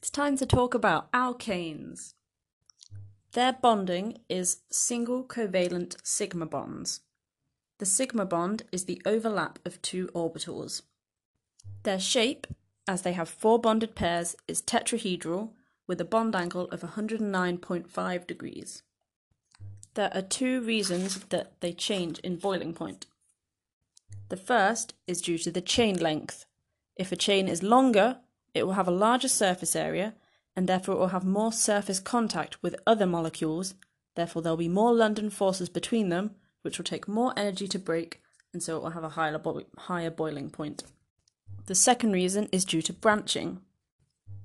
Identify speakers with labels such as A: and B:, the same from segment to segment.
A: It's time to talk about alkanes. Their bonding is single covalent sigma bonds. The sigma bond is the overlap of two orbitals. Their shape, as they have four bonded pairs, is tetrahedral with a bond angle of 109.5 degrees. There are two reasons that they change in boiling point. The first is due to the chain length. If a chain is longer, it will have a larger surface area and therefore it will have more surface contact with other molecules, therefore there will be more London forces between them, which will take more energy to break, and so it will have a higher, bo higher boiling point. The second reason is due to branching.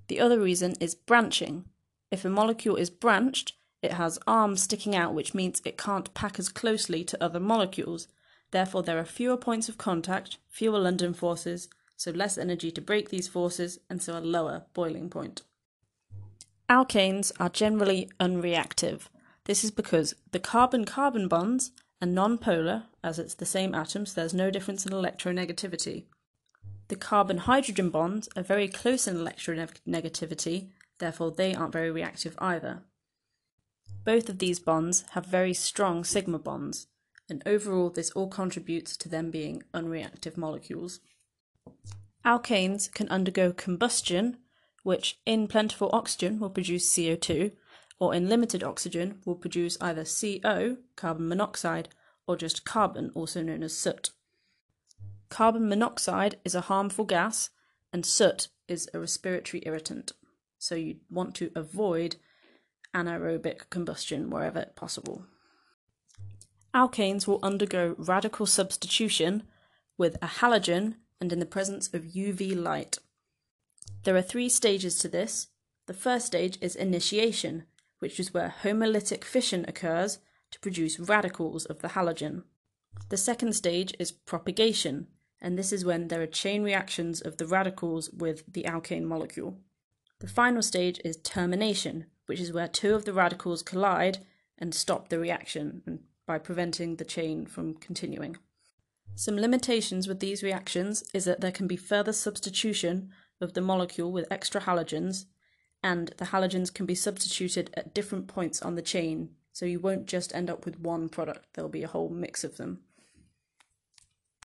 A: The other reason is branching. If a molecule is branched, it has arms sticking out, which means it can't pack as closely to other molecules. Therefore, there are fewer points of contact, fewer London forces, so less energy to break these forces, and so a lower boiling point. Alkanes are generally unreactive. This is because the carbon-carbon bonds are non-polar, as it's the same atom, so there's no difference in electronegativity. The carbon-hydrogen bonds are very close in electronegativity, therefore they aren't very reactive either. Both of these bonds have very strong sigma bonds, and overall this all contributes to them being unreactive molecules. Alkanes can undergo combustion, which in plentiful oxygen will produce CO2, or in limited oxygen will produce either CO, carbon monoxide, or just carbon, also known as soot. Carbon monoxide is a harmful gas, and soot is a respiratory irritant. So you want to avoid anaerobic combustion wherever possible. Alkanes will undergo radical substitution with a halogen and in the presence of UV light. There are three stages to this. The first stage is initiation, which is where homolytic fission occurs to produce radicals of the halogen. The second stage is propagation, and this is when there are chain reactions of the radicals with the alkane molecule. The final stage is termination, which is where two of the radicals collide and stop the reaction by preventing the chain from continuing. Some limitations with these reactions is that there can be further substitution of the molecule with extra halogens, and the halogens can be substituted at different points on the chain, so you won't just end up with one product, there'll be a whole mix of them.